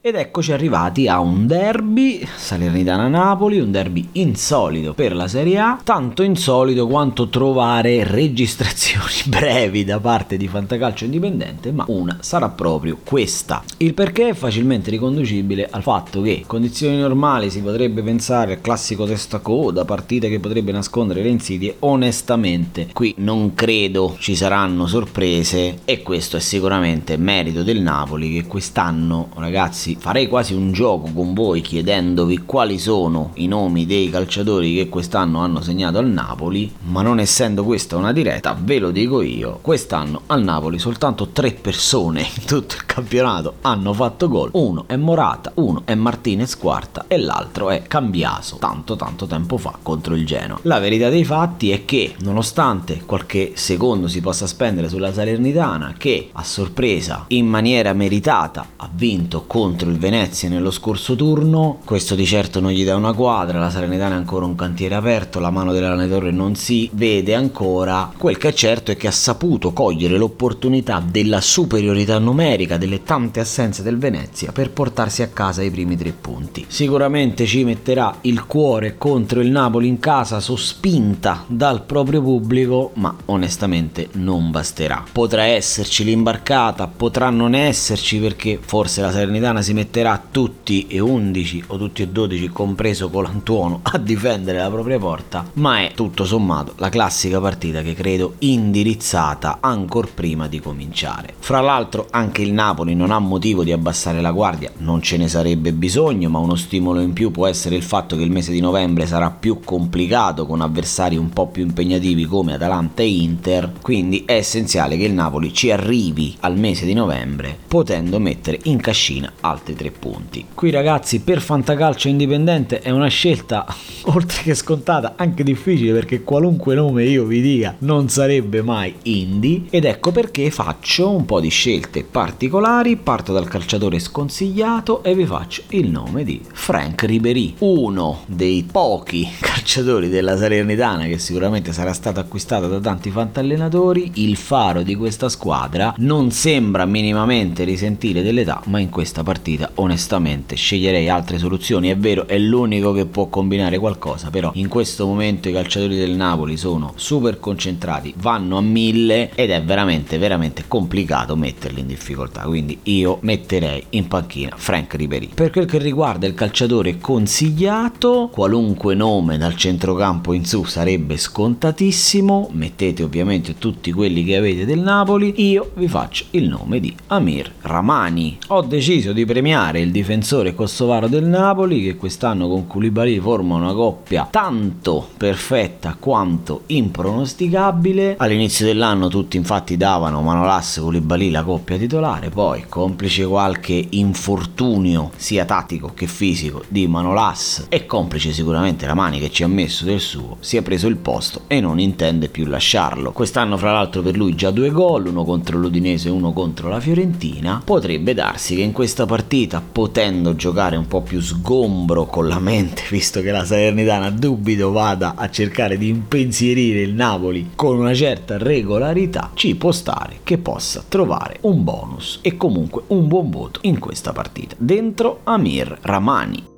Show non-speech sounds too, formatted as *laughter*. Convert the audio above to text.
Ed eccoci arrivati a un derby Salernitana-Napoli, un derby insolito per la Serie A, tanto insolito quanto trovare registrazioni *laughs* brevi da parte di Fantacalcio Indipendente, ma una sarà proprio questa. Il perché è facilmente riconducibile al fatto che in condizioni normali si potrebbe pensare al classico testa coda, partita che potrebbe nascondere le insidie, onestamente qui non credo ci saranno sorprese e questo è sicuramente merito del Napoli che quest'anno ragazzi ragazzi farei quasi un gioco con voi chiedendovi quali sono i nomi dei calciatori che quest'anno hanno segnato al Napoli, ma non essendo questa una diretta, ve lo dico io, quest'anno al Napoli soltanto tre persone in tutto il campionato hanno fatto gol. Uno è Morata, uno è Martinez Quarta e l'altro è Cambiaso, tanto tanto tempo fa contro il Genoa. La verità dei fatti è che nonostante qualche secondo si possa spendere sulla Salernitana che a sorpresa in maniera meritata ha vinto contro il Venezia nello scorso turno. Questo di certo non gli dà una quadra, la Salernitana è ancora un cantiere aperto, la mano dell'allenatore non si vede ancora. Quel che è certo è che ha saputo cogliere l'opportunità della superiorità numerica, delle tante assenze del Venezia per portarsi a casa i primi tre punti. Sicuramente ci metterà il cuore contro il Napoli in casa sospinta dal proprio pubblico, ma onestamente non basterà. Potrà esserci l'imbarcata, potrà non esserci perché forse la Salernitana si metterà tutti e 11 o tutti e 12, compreso Colantuono, a difendere la propria porta, ma è tutto sommato la classica partita che credo indirizzata ancora prima di cominciare. Fra l'altro anche il Napoli non ha motivo di abbassare la guardia, non ce ne sarebbe bisogno, ma uno stimolo in più può essere il fatto che il mese di novembre sarà più complicato con avversari un po' più impegnativi come Atalanta e Inter, quindi è essenziale che il Napoli ci arrivi al mese di novembre potendo mettere in cascina altri tre punti. Qui ragazzi per Fantacalcio indipendente è una scelta *laughs* oltre che scontata anche difficile perché qualunque nome io vi dica non sarebbe mai indie ed ecco perché faccio un po' di scelte particolari, parto dal calciatore sconsigliato e vi faccio il nome di Frank Ribery, uno dei pochi calciatori della Salernitana che sicuramente sarà stato acquistato da tanti fantallenatori, il faro di questa squadra non sembra minimamente risentire dell'età ma in questa partita onestamente sceglierei altre soluzioni. È vero è l'unico che può combinare qualcosa però in questo momento i calciatori del Napoli sono super concentrati vanno a mille ed è veramente veramente complicato metterli in difficoltà. Quindi io metterei in panchina Frank Ribery per quel che riguarda il calciatore consigliato qualunque nome dal centrocampo in su sarebbe scontatissimo. Mettete ovviamente tutti quelli che avete del Napoli. Io vi faccio il nome di Amir Ramani. Ho deciso di premiare il difensore kosovaro del Napoli che quest'anno con Koulibaly forma una coppia tanto perfetta quanto impronosticabile. All'inizio dell'anno tutti infatti davano Manolas Koulibaly la coppia titolare, poi complice qualche infortunio sia tattico che fisico di Manolas e complice sicuramente la mani che ci ha messo del suo, si è preso il posto e non intende più lasciarlo. Quest'anno fra l'altro per lui già due gol, uno contro l'Udinese e uno contro la Fiorentina. Potrebbe darsi che in questa partita potendo giocare un po' più sgombro con la mente, *laughs* visto che la Salernitana dubito vada a cercare di impensierire il Napoli con una certa regolarità, ci può stare che possa trovare un bonus e comunque un buon voto in questa partita. Dentro Amir Ramani.